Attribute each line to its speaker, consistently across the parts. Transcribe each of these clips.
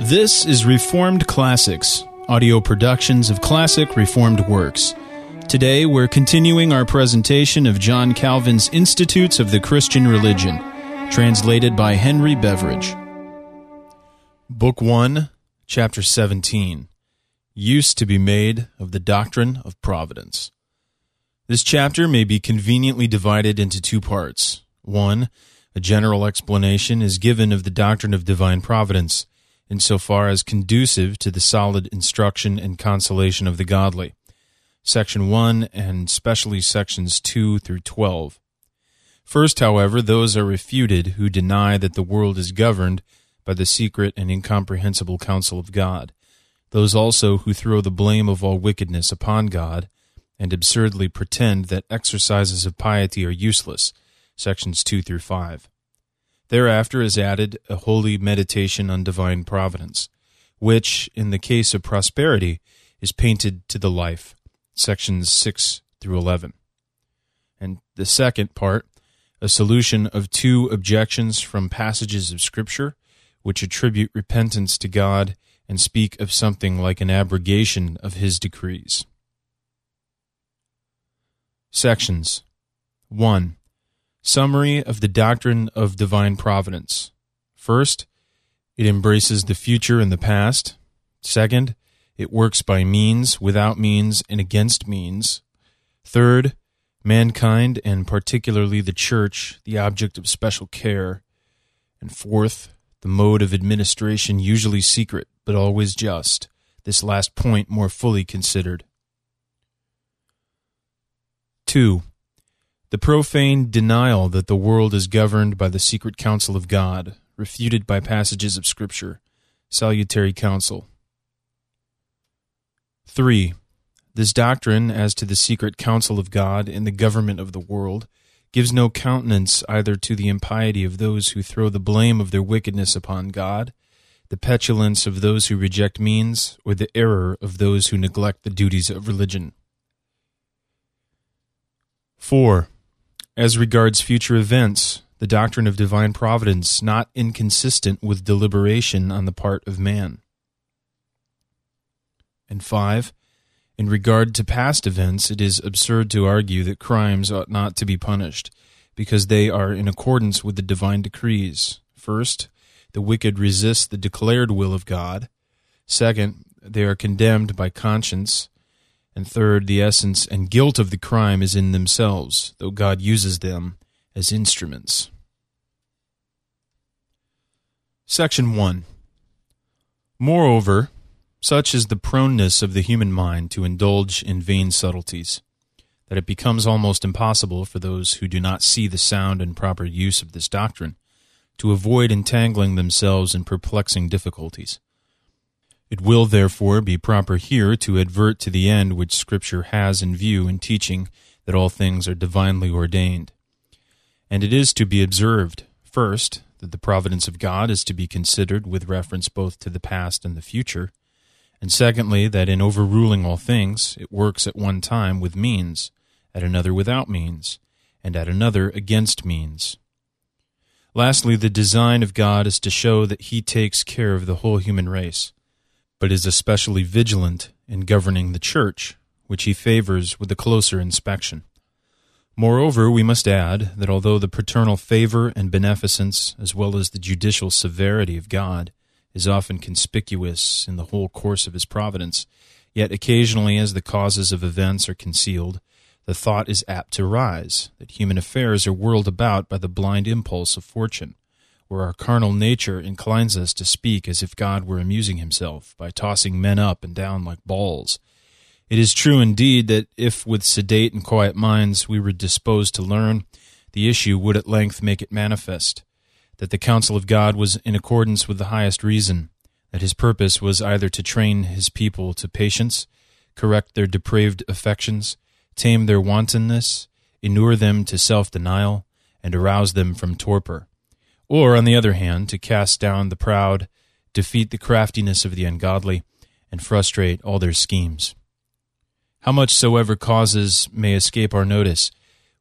Speaker 1: This is Reformed Classics, audio productions of classic Reformed works. Today we're continuing our presentation of John Calvin's Institutes of the Christian Religion, translated by Henry Beveridge. Book 1, Chapter 17 Use to be made of the Doctrine of Providence. This chapter may be conveniently divided into two parts. 1. A general explanation is given of the doctrine of divine providence, insofar as conducive to the solid instruction and consolation of the godly. Section 1 and specially sections 2 through 12. First, however, those are refuted who deny that the world is governed by the secret and incomprehensible counsel of God. Those also who throw the blame of all wickedness upon God and absurdly pretend that exercises of piety are useless. Sections 2 through 5. Thereafter is added a holy meditation on divine providence, which, in the case of prosperity, is painted to the life. Sections 6 through 11. And the second part, a solution of two objections from passages of Scripture which attribute repentance to God and speak of something like an abrogation of his decrees. Sections 1. Summary of the doctrine of divine providence. First, it embraces the future and the past. Second, it works by means, without means, and against means. Third, mankind, and particularly the church, the object of special care. And fourth, the mode of administration usually secret, but always just, this last point more fully considered. 2. The profane denial that the world is governed by the secret counsel of God, refuted by passages of Scripture. Salutary counsel. 3. This doctrine as to the secret counsel of God in the government of the world gives no countenance either to the impiety of those who throw the blame of their wickedness upon God, the petulance of those who reject means, or the error of those who neglect the duties of religion. 4. As regards future events, the doctrine of divine providence not inconsistent with deliberation on the part of man. And 5. In regard to past events, it is absurd to argue that crimes ought not to be punished, because they are in accordance with the divine decrees. First, the wicked resist the declared will of God. Second, they are condemned by conscience. And third, the essence and guilt of the crime is in themselves, though God uses them as instruments. Section 1 Moreover, such is the proneness of the human mind to indulge in vain subtleties, that it becomes almost impossible for those who do not see the sound and proper use of this doctrine to avoid entangling themselves in perplexing difficulties. It will therefore be proper here to advert to the end which Scripture has in view in teaching that all things are divinely ordained. And it is to be observed, first, that the providence of God is to be considered with reference both to the past and the future, and secondly, that in overruling all things, it works at one time with means, at another without means, and at another against means. Lastly, the design of God is to show that He takes care of the whole human race, but is especially vigilant in governing the Church, which He favors with a closer inspection. Moreover, we must add that although the paternal favor and beneficence, as well as the judicial severity of God, is often conspicuous in the whole course of his providence, yet occasionally as the causes of events are concealed, the thought is apt to rise that human affairs are whirled about by the blind impulse of fortune, where our carnal nature inclines us to speak as if God were amusing himself by tossing men up and down like balls. It is true indeed that if with sedate and quiet minds we were disposed to learn, the issue would at length make it manifest that the counsel of God was in accordance with the highest reason, that his purpose was either to train his people to patience, correct their depraved affections, tame their wantonness, inure them to self denial, and arouse them from torpor, or, on the other hand, to cast down the proud, defeat the craftiness of the ungodly, and frustrate all their schemes. How much soever causes may escape our notice,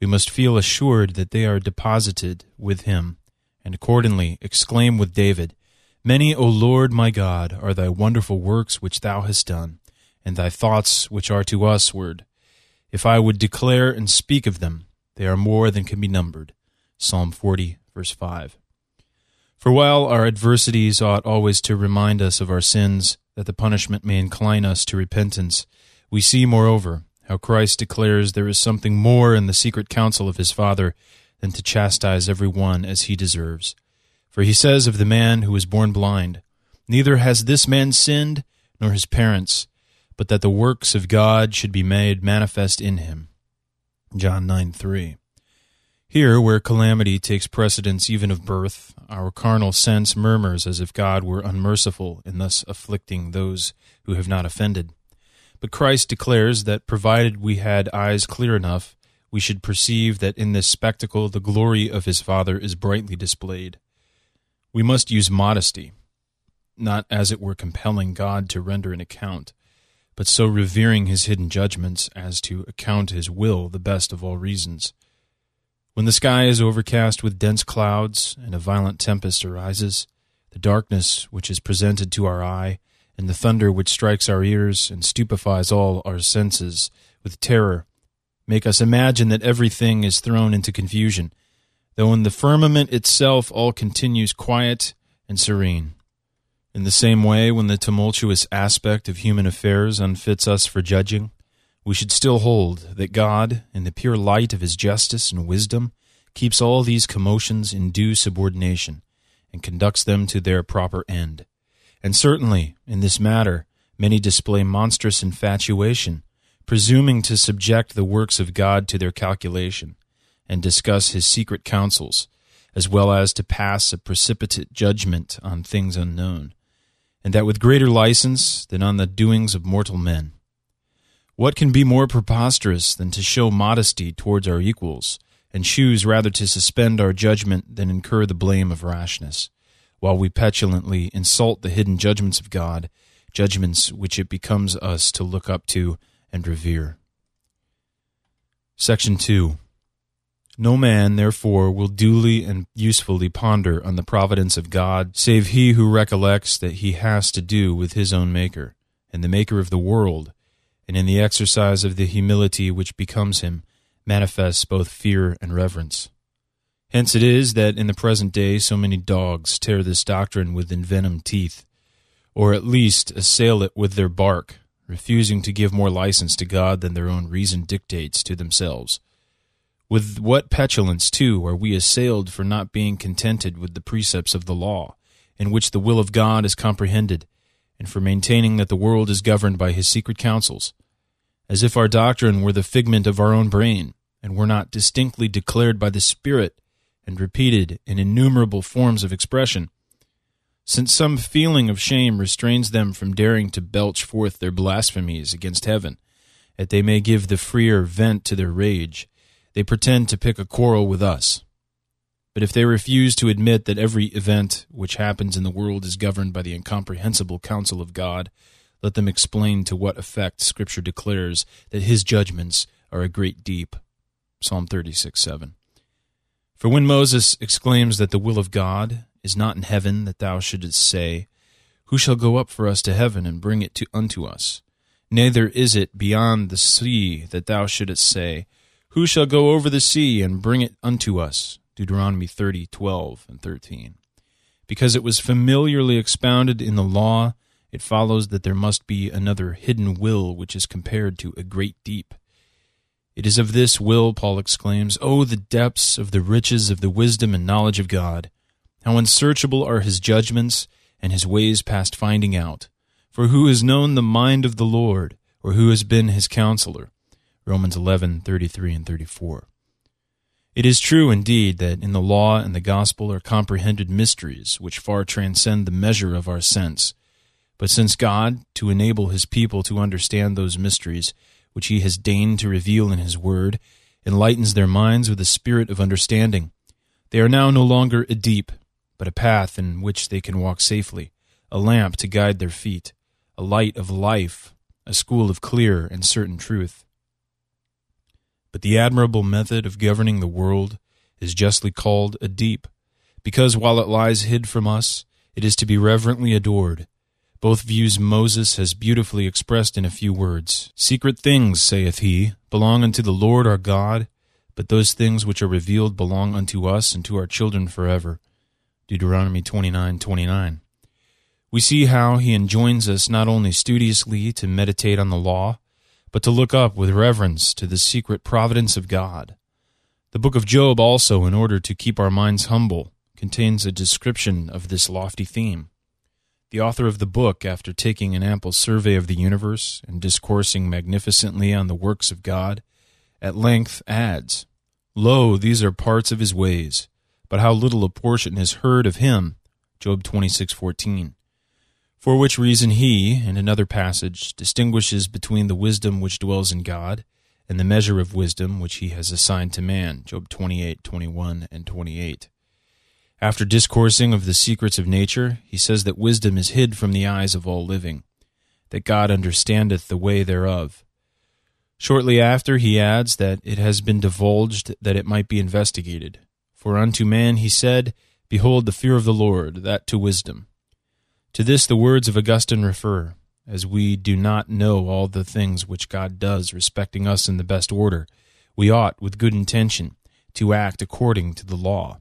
Speaker 1: we must feel assured that they are deposited with him and accordingly exclaim with David, Many, O Lord my God, are thy wonderful works which thou hast done, and thy thoughts which are to us word. If I would declare and speak of them, they are more than can be numbered. Psalm 40, verse 5. For while our adversities ought always to remind us of our sins, that the punishment may incline us to repentance, we see, moreover, how Christ declares there is something more in the secret counsel of his Father than to chastise every one as he deserves. For he says of the man who was born blind, Neither has this man sinned, nor his parents, but that the works of God should be made manifest in him. John 9 3. Here, where calamity takes precedence even of birth, our carnal sense murmurs as if God were unmerciful in thus afflicting those who have not offended. But Christ declares that provided we had eyes clear enough, we should perceive that in this spectacle the glory of his Father is brightly displayed. We must use modesty, not as it were compelling God to render an account, but so revering his hidden judgments as to account his will the best of all reasons. When the sky is overcast with dense clouds and a violent tempest arises, the darkness which is presented to our eye, and the thunder which strikes our ears and stupefies all our senses with terror, make us imagine that everything is thrown into confusion, though in the firmament itself all continues quiet and serene. In the same way, when the tumultuous aspect of human affairs unfits us for judging, we should still hold that God, in the pure light of his justice and wisdom, keeps all these commotions in due subordination, and conducts them to their proper end. And certainly, in this matter, many display monstrous infatuation, presuming to subject the works of God to their calculation, and discuss his secret counsels, as well as to pass a precipitate judgment on things unknown, and that with greater license than on the doings of mortal men. What can be more preposterous than to show modesty towards our equals, and choose rather to suspend our judgment than incur the blame of rashness, while we petulantly insult the hidden judgments of God, judgments which it becomes us to look up to and revere? Section 2. No man, therefore, will duly and usefully ponder on the providence of God, save he who recollects that he has to do with his own Maker, and the Maker of the world, and in the exercise of the humility which becomes him, manifests both fear and reverence. Hence it is that in the present day so many dogs tear this doctrine with envenomed teeth, or at least assail it with their bark, refusing to give more license to God than their own reason dictates to themselves. With what petulance, too, are we assailed for not being contented with the precepts of the law, in which the will of God is comprehended, and for maintaining that the world is governed by his secret counsels, as if our doctrine were the figment of our own brain, and were not distinctly declared by the Spirit and repeated in innumerable forms of expression. Since some feeling of shame restrains them from daring to belch forth their blasphemies against heaven, that they may give the freer vent to their rage, they pretend to pick a quarrel with us. But if they refuse to admit that every event which happens in the world is governed by the incomprehensible counsel of God, let them explain to what effect Scripture declares that his judgments are a great deep. Psalm 36 7. For when Moses exclaims that the will of God is not in heaven, that thou shouldest say, Who shall go up for us to heaven and bring it to, unto us? Neither is it beyond the sea that thou shouldest say, Who shall go over the sea and bring it unto us? Deuteronomy thirty twelve and 13. Because it was familiarly expounded in the law, it follows that there must be another hidden will which is compared to a great deep. It is of this will, Paul exclaims, Oh, the depths of the riches of the wisdom and knowledge of God! How unsearchable are his judgments, and his ways past finding out! For who has known the mind of the Lord, or who has been his counselor? Romans 11, 33 and 34. It is true, indeed, that in the law and the gospel are comprehended mysteries which far transcend the measure of our sense. But since God, to enable his people to understand those mysteries, which he has deigned to reveal in his word, enlightens their minds with a spirit of understanding, they are now no longer a deep, but a path in which they can walk safely, a lamp to guide their feet, a light of life, a school of clear and certain truth. But the admirable method of governing the world is justly called a deep, because while it lies hid from us, It is to be reverently adored. Both views Moses has beautifully expressed in a few words. Secret things, saith he, belong unto the Lord our God, but those things which are revealed belong unto us and to our children forever. Deuteronomy 29:29. We see how he enjoins us not only studiously to meditate on the law, but to look up with reverence to the secret providence of God. The book of Job also, in order to keep our minds humble, contains a description of this lofty theme. The author of the book, after taking an ample survey of the universe and discoursing magnificently on the works of God, at length adds, Lo, these are parts of his ways, but how little a portion is heard of him. Job 26:14. For which reason he, in another passage, distinguishes between the wisdom which dwells in God and the measure of wisdom which he has assigned to man. Job 28:21 and 28. After discoursing of the secrets of nature, he says that wisdom is hid from the eyes of all living, that God understandeth the way thereof. Shortly after, he adds that it has been divulged that it might be investigated. For unto man he said, Behold the fear of the Lord, that to wisdom. To this the words of Augustine refer, as we do not know all the things which God does respecting us in the best order, we ought, with good intention, to act according to the law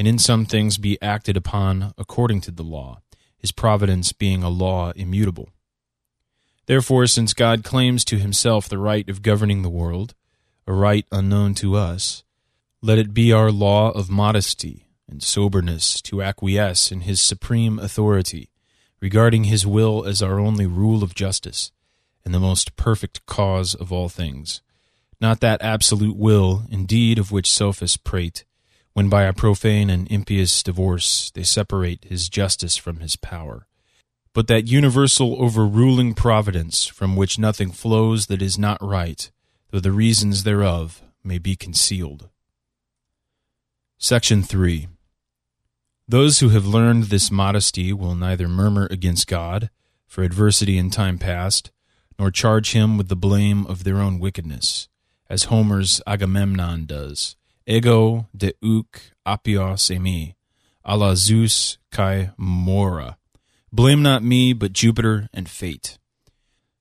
Speaker 1: and in some things be acted upon according to the law, his providence being a law immutable. Therefore, since God claims to himself the right of governing the world, a right unknown to us, let it be our law of modesty and soberness to acquiesce in his supreme authority, regarding his will as our only rule of justice and the most perfect cause of all things, not that absolute will, indeed, of which sophists prate, when by a profane and impious divorce they separate his justice from his power, but that universal overruling providence from which nothing flows that is not right, though the reasons thereof may be concealed. Section 3 Those who have learned this modesty will neither murmur against God for adversity in time past, nor charge him with the blame of their own wickedness, as Homer's Agamemnon does ego de uc apios emi, a la Zeus kai mora. Blame not me, but Jupiter and fate.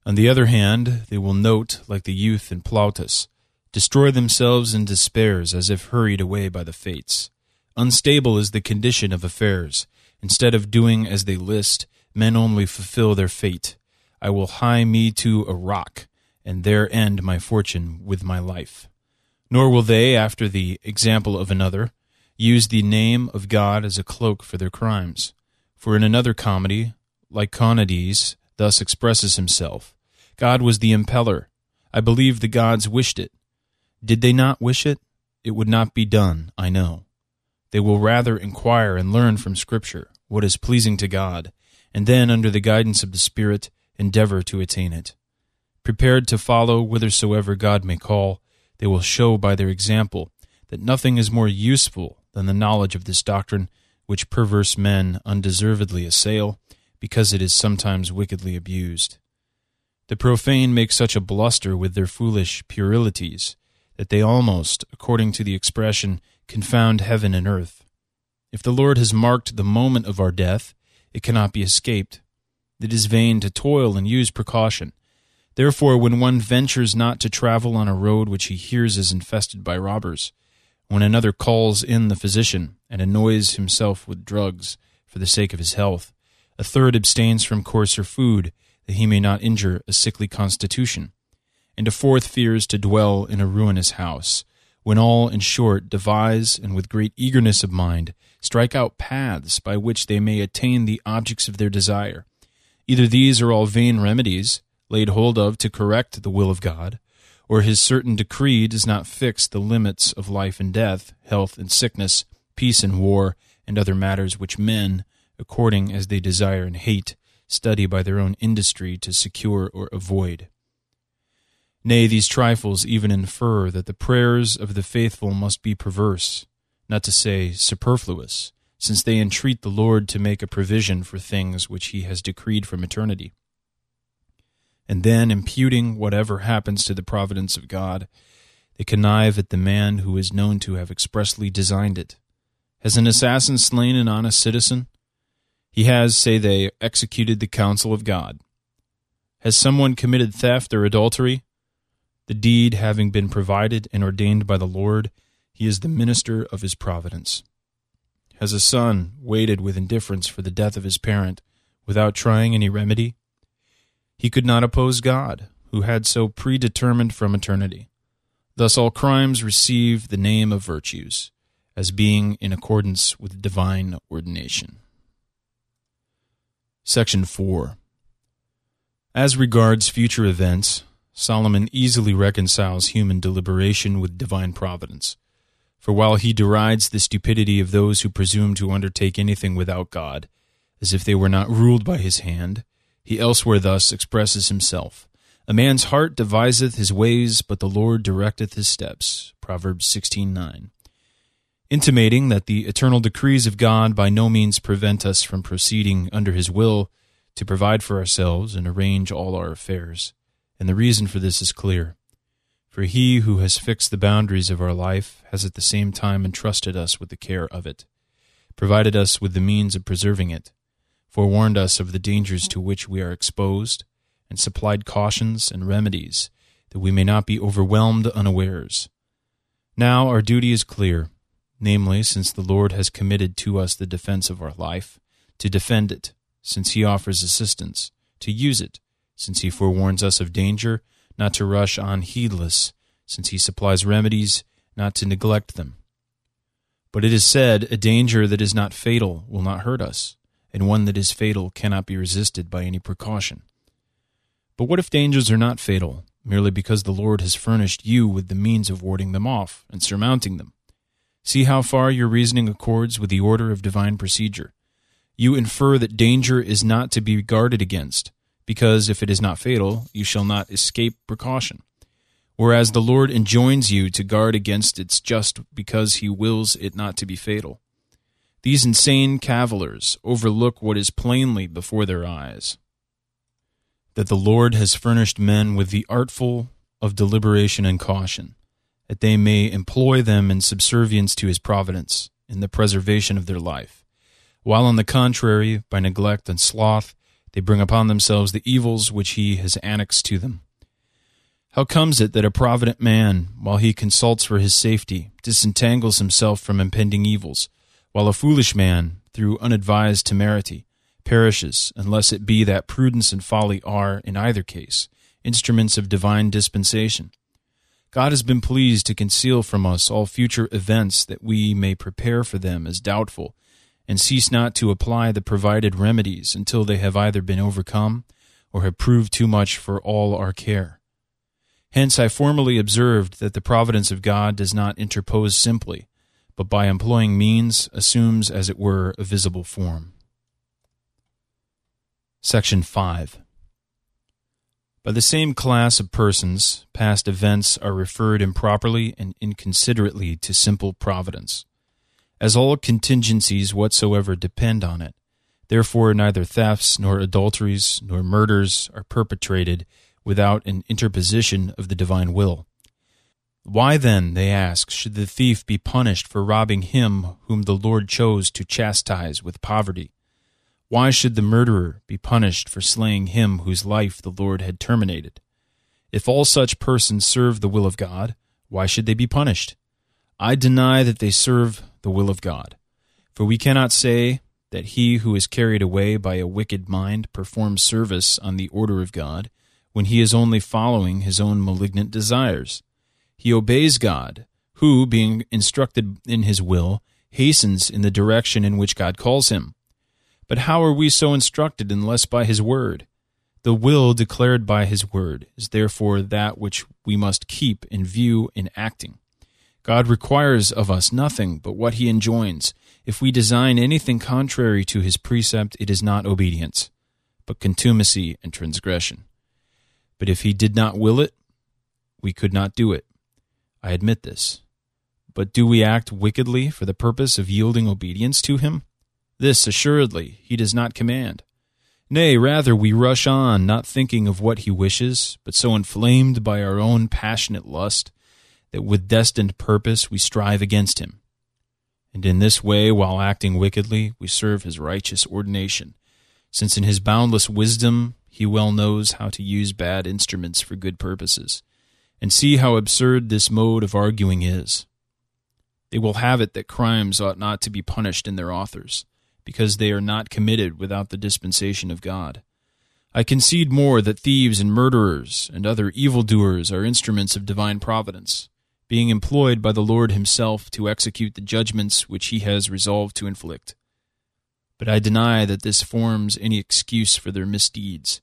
Speaker 1: On the other hand, they will note, like the youth in Plautus, destroy themselves in despairs as if hurried away by the fates. Unstable is the condition of affairs. Instead of doing as they list, men only fulfill their fate. I will hie me to a rock, and there end my fortune with my life. Nor will they, after the example of another, use the name of God as a cloak for their crimes. For in another comedy, Lyconides thus expresses himself God was the impeller. I believe the gods wished it. Did they not wish it? It would not be done, I know. They will rather inquire and learn from Scripture what is pleasing to God, and then, under the guidance of the Spirit, endeavor to attain it. Prepared to follow whithersoever God may call, they will show by their example that nothing is more useful than the knowledge of this doctrine, which perverse men undeservedly assail, because it is sometimes wickedly abused. The profane make such a bluster with their foolish puerilities that they almost, according to the expression, confound heaven and earth. If the Lord has marked the moment of our death, it cannot be escaped. It is vain to toil and use precaution. Therefore, when one ventures not to travel on a road which he hears is infested by robbers, when another calls in the physician and annoys himself with drugs for the sake of his health, a third abstains from coarser food that he may not injure a sickly constitution, and a fourth fears to dwell in a ruinous house, when all, in short, devise and with great eagerness of mind strike out paths by which they may attain the objects of their desire. Either these are all vain remedies, laid hold of to correct the will of God, or his certain decree does not fix the limits of life and death, health and sickness, peace and war, and other matters which men, according as they desire and hate, study by their own industry to secure or avoid. Nay, these trifles even infer that the prayers of the faithful must be perverse, not to say superfluous, since they entreat the Lord to make a provision for things which he has decreed from eternity and then imputing whatever happens to the providence of God, they connive at the man who is known to have expressly designed it. Has an assassin slain an honest citizen? He has, say they, executed the counsel of God. Has someone committed theft or adultery? The deed having been provided and ordained by the Lord, he is the minister of his providence. Has a son waited with indifference for the death of his parent without trying any remedy? He could not oppose God, who had so predetermined from eternity. Thus all crimes receive the name of virtues, as being in accordance with divine ordination. Section 4 As regards future events, Solomon easily reconciles human deliberation with divine providence. For while he derides the stupidity of those who presume to undertake anything without God, as if they were not ruled by his hand, he elsewhere thus expresses himself A man's heart deviseth his ways, but the Lord directeth his steps. Proverbs 16:9. Intimating that the eternal decrees of God by no means prevent us from proceeding under his will to provide for ourselves and arrange all our affairs. And the reason for this is clear. For he who has fixed the boundaries of our life has at the same time entrusted us with the care of it, provided us with the means of preserving it, forewarned us of the dangers to which we are exposed, and supplied cautions and remedies that we may not be overwhelmed unawares. Now our duty is clear, namely, since the Lord has committed to us the defense of our life, to defend it, since he offers assistance, to use it, since he forewarns us of danger, not to rush on heedless, since he supplies remedies, not to neglect them. But it is said, a danger that is not fatal will not hurt us and one that is fatal cannot be resisted by any precaution. But what if dangers are not fatal, merely because the Lord has furnished you with the means of warding them off and surmounting them? See how far your reasoning accords with the order of divine procedure. You infer that danger is not to be guarded against, because if it is not fatal, you shall not escape precaution. Whereas the Lord enjoins you to guard against it just because he wills it not to be fatal. These insane cavillers overlook what is plainly before their eyes that the Lord has furnished men with the artful of deliberation and caution, that they may employ them in subservience to his providence, in the preservation of their life, while on the contrary, by neglect and sloth, they bring upon themselves the evils which he has annexed to them. How comes it that a provident man, while he consults for his safety, disentangles himself from impending evils? While a foolish man, through unadvised temerity, perishes, unless it be that prudence and folly are, in either case, instruments of divine dispensation. God has been pleased to conceal from us all future events that we may prepare for them as doubtful, and cease not to apply the provided remedies until they have either been overcome or have proved too much for all our care. Hence I formerly observed that the providence of God does not interpose simply, but by employing means assumes, as it were, a visible form. Section 5. By the same class of persons, past events are referred improperly and inconsiderately to simple providence. As all contingencies whatsoever depend on it, therefore neither thefts, nor adulteries, nor murders are perpetrated without an interposition of the divine will. Why then, they ask, should the thief be punished for robbing him whom the Lord chose to chastise with poverty? Why should the murderer be punished for slaying him whose life the Lord had terminated? If all such persons serve the will of God, why should they be punished? I deny that they serve the will of God. For we cannot say that he who is carried away by a wicked mind performs service on the order of God, when he is only following his own malignant desires. He obeys God, who, being instructed in his will, hastens in the direction in which God calls him. But how are we so instructed unless by his word? The will declared by his word is therefore that which we must keep in view in acting. God requires of us nothing but what he enjoins. If we design anything contrary to his precept, it is not obedience, but contumacy and transgression. But if he did not will it, we could not do it. I admit this. But do we act wickedly for the purpose of yielding obedience to him? This, assuredly, he does not command. Nay, rather, we rush on, not thinking of what he wishes, but so inflamed by our own passionate lust that with destined purpose we strive against him. And in this way, while acting wickedly, we serve his righteous ordination, since in his boundless wisdom he well knows how to use bad instruments for good purposes. And see how absurd this mode of arguing is. They will have it that crimes ought not to be punished in their authors, because they are not committed without the dispensation of God. I concede more that thieves and murderers and other evildoers are instruments of divine providence, being employed by the Lord himself to execute the judgments which he has resolved to inflict. But I deny that this forms any excuse for their misdeeds.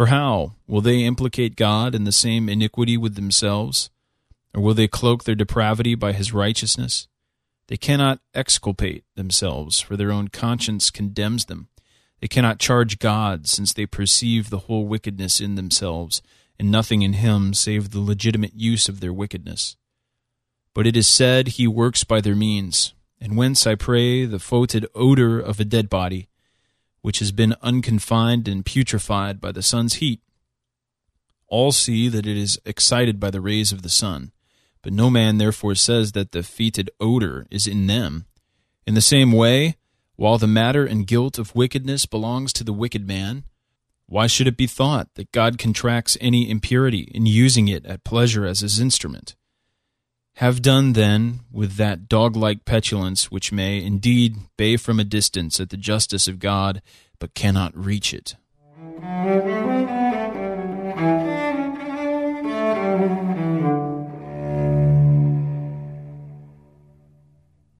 Speaker 1: For how will they implicate God in the same iniquity with themselves? Or will they cloak their depravity by his righteousness? They cannot exculpate themselves, for their own conscience condemns them. They cannot charge God, since they perceive the whole wickedness in themselves, and nothing in him save the legitimate use of their wickedness. But it is said he works by their means, and whence, I pray, the fetid odor of a dead body, which has been unconfined and putrefied by the sun's heat. All see that it is excited by the rays of the sun, but no man therefore says that the fetid odor is in them. In the same way, while the matter and guilt of wickedness belongs to the wicked man, why should it be thought that God contracts any impurity in using it at pleasure as his instrument? Have done then with that dog like petulance which may indeed bay from a distance at the justice of God, but cannot reach it.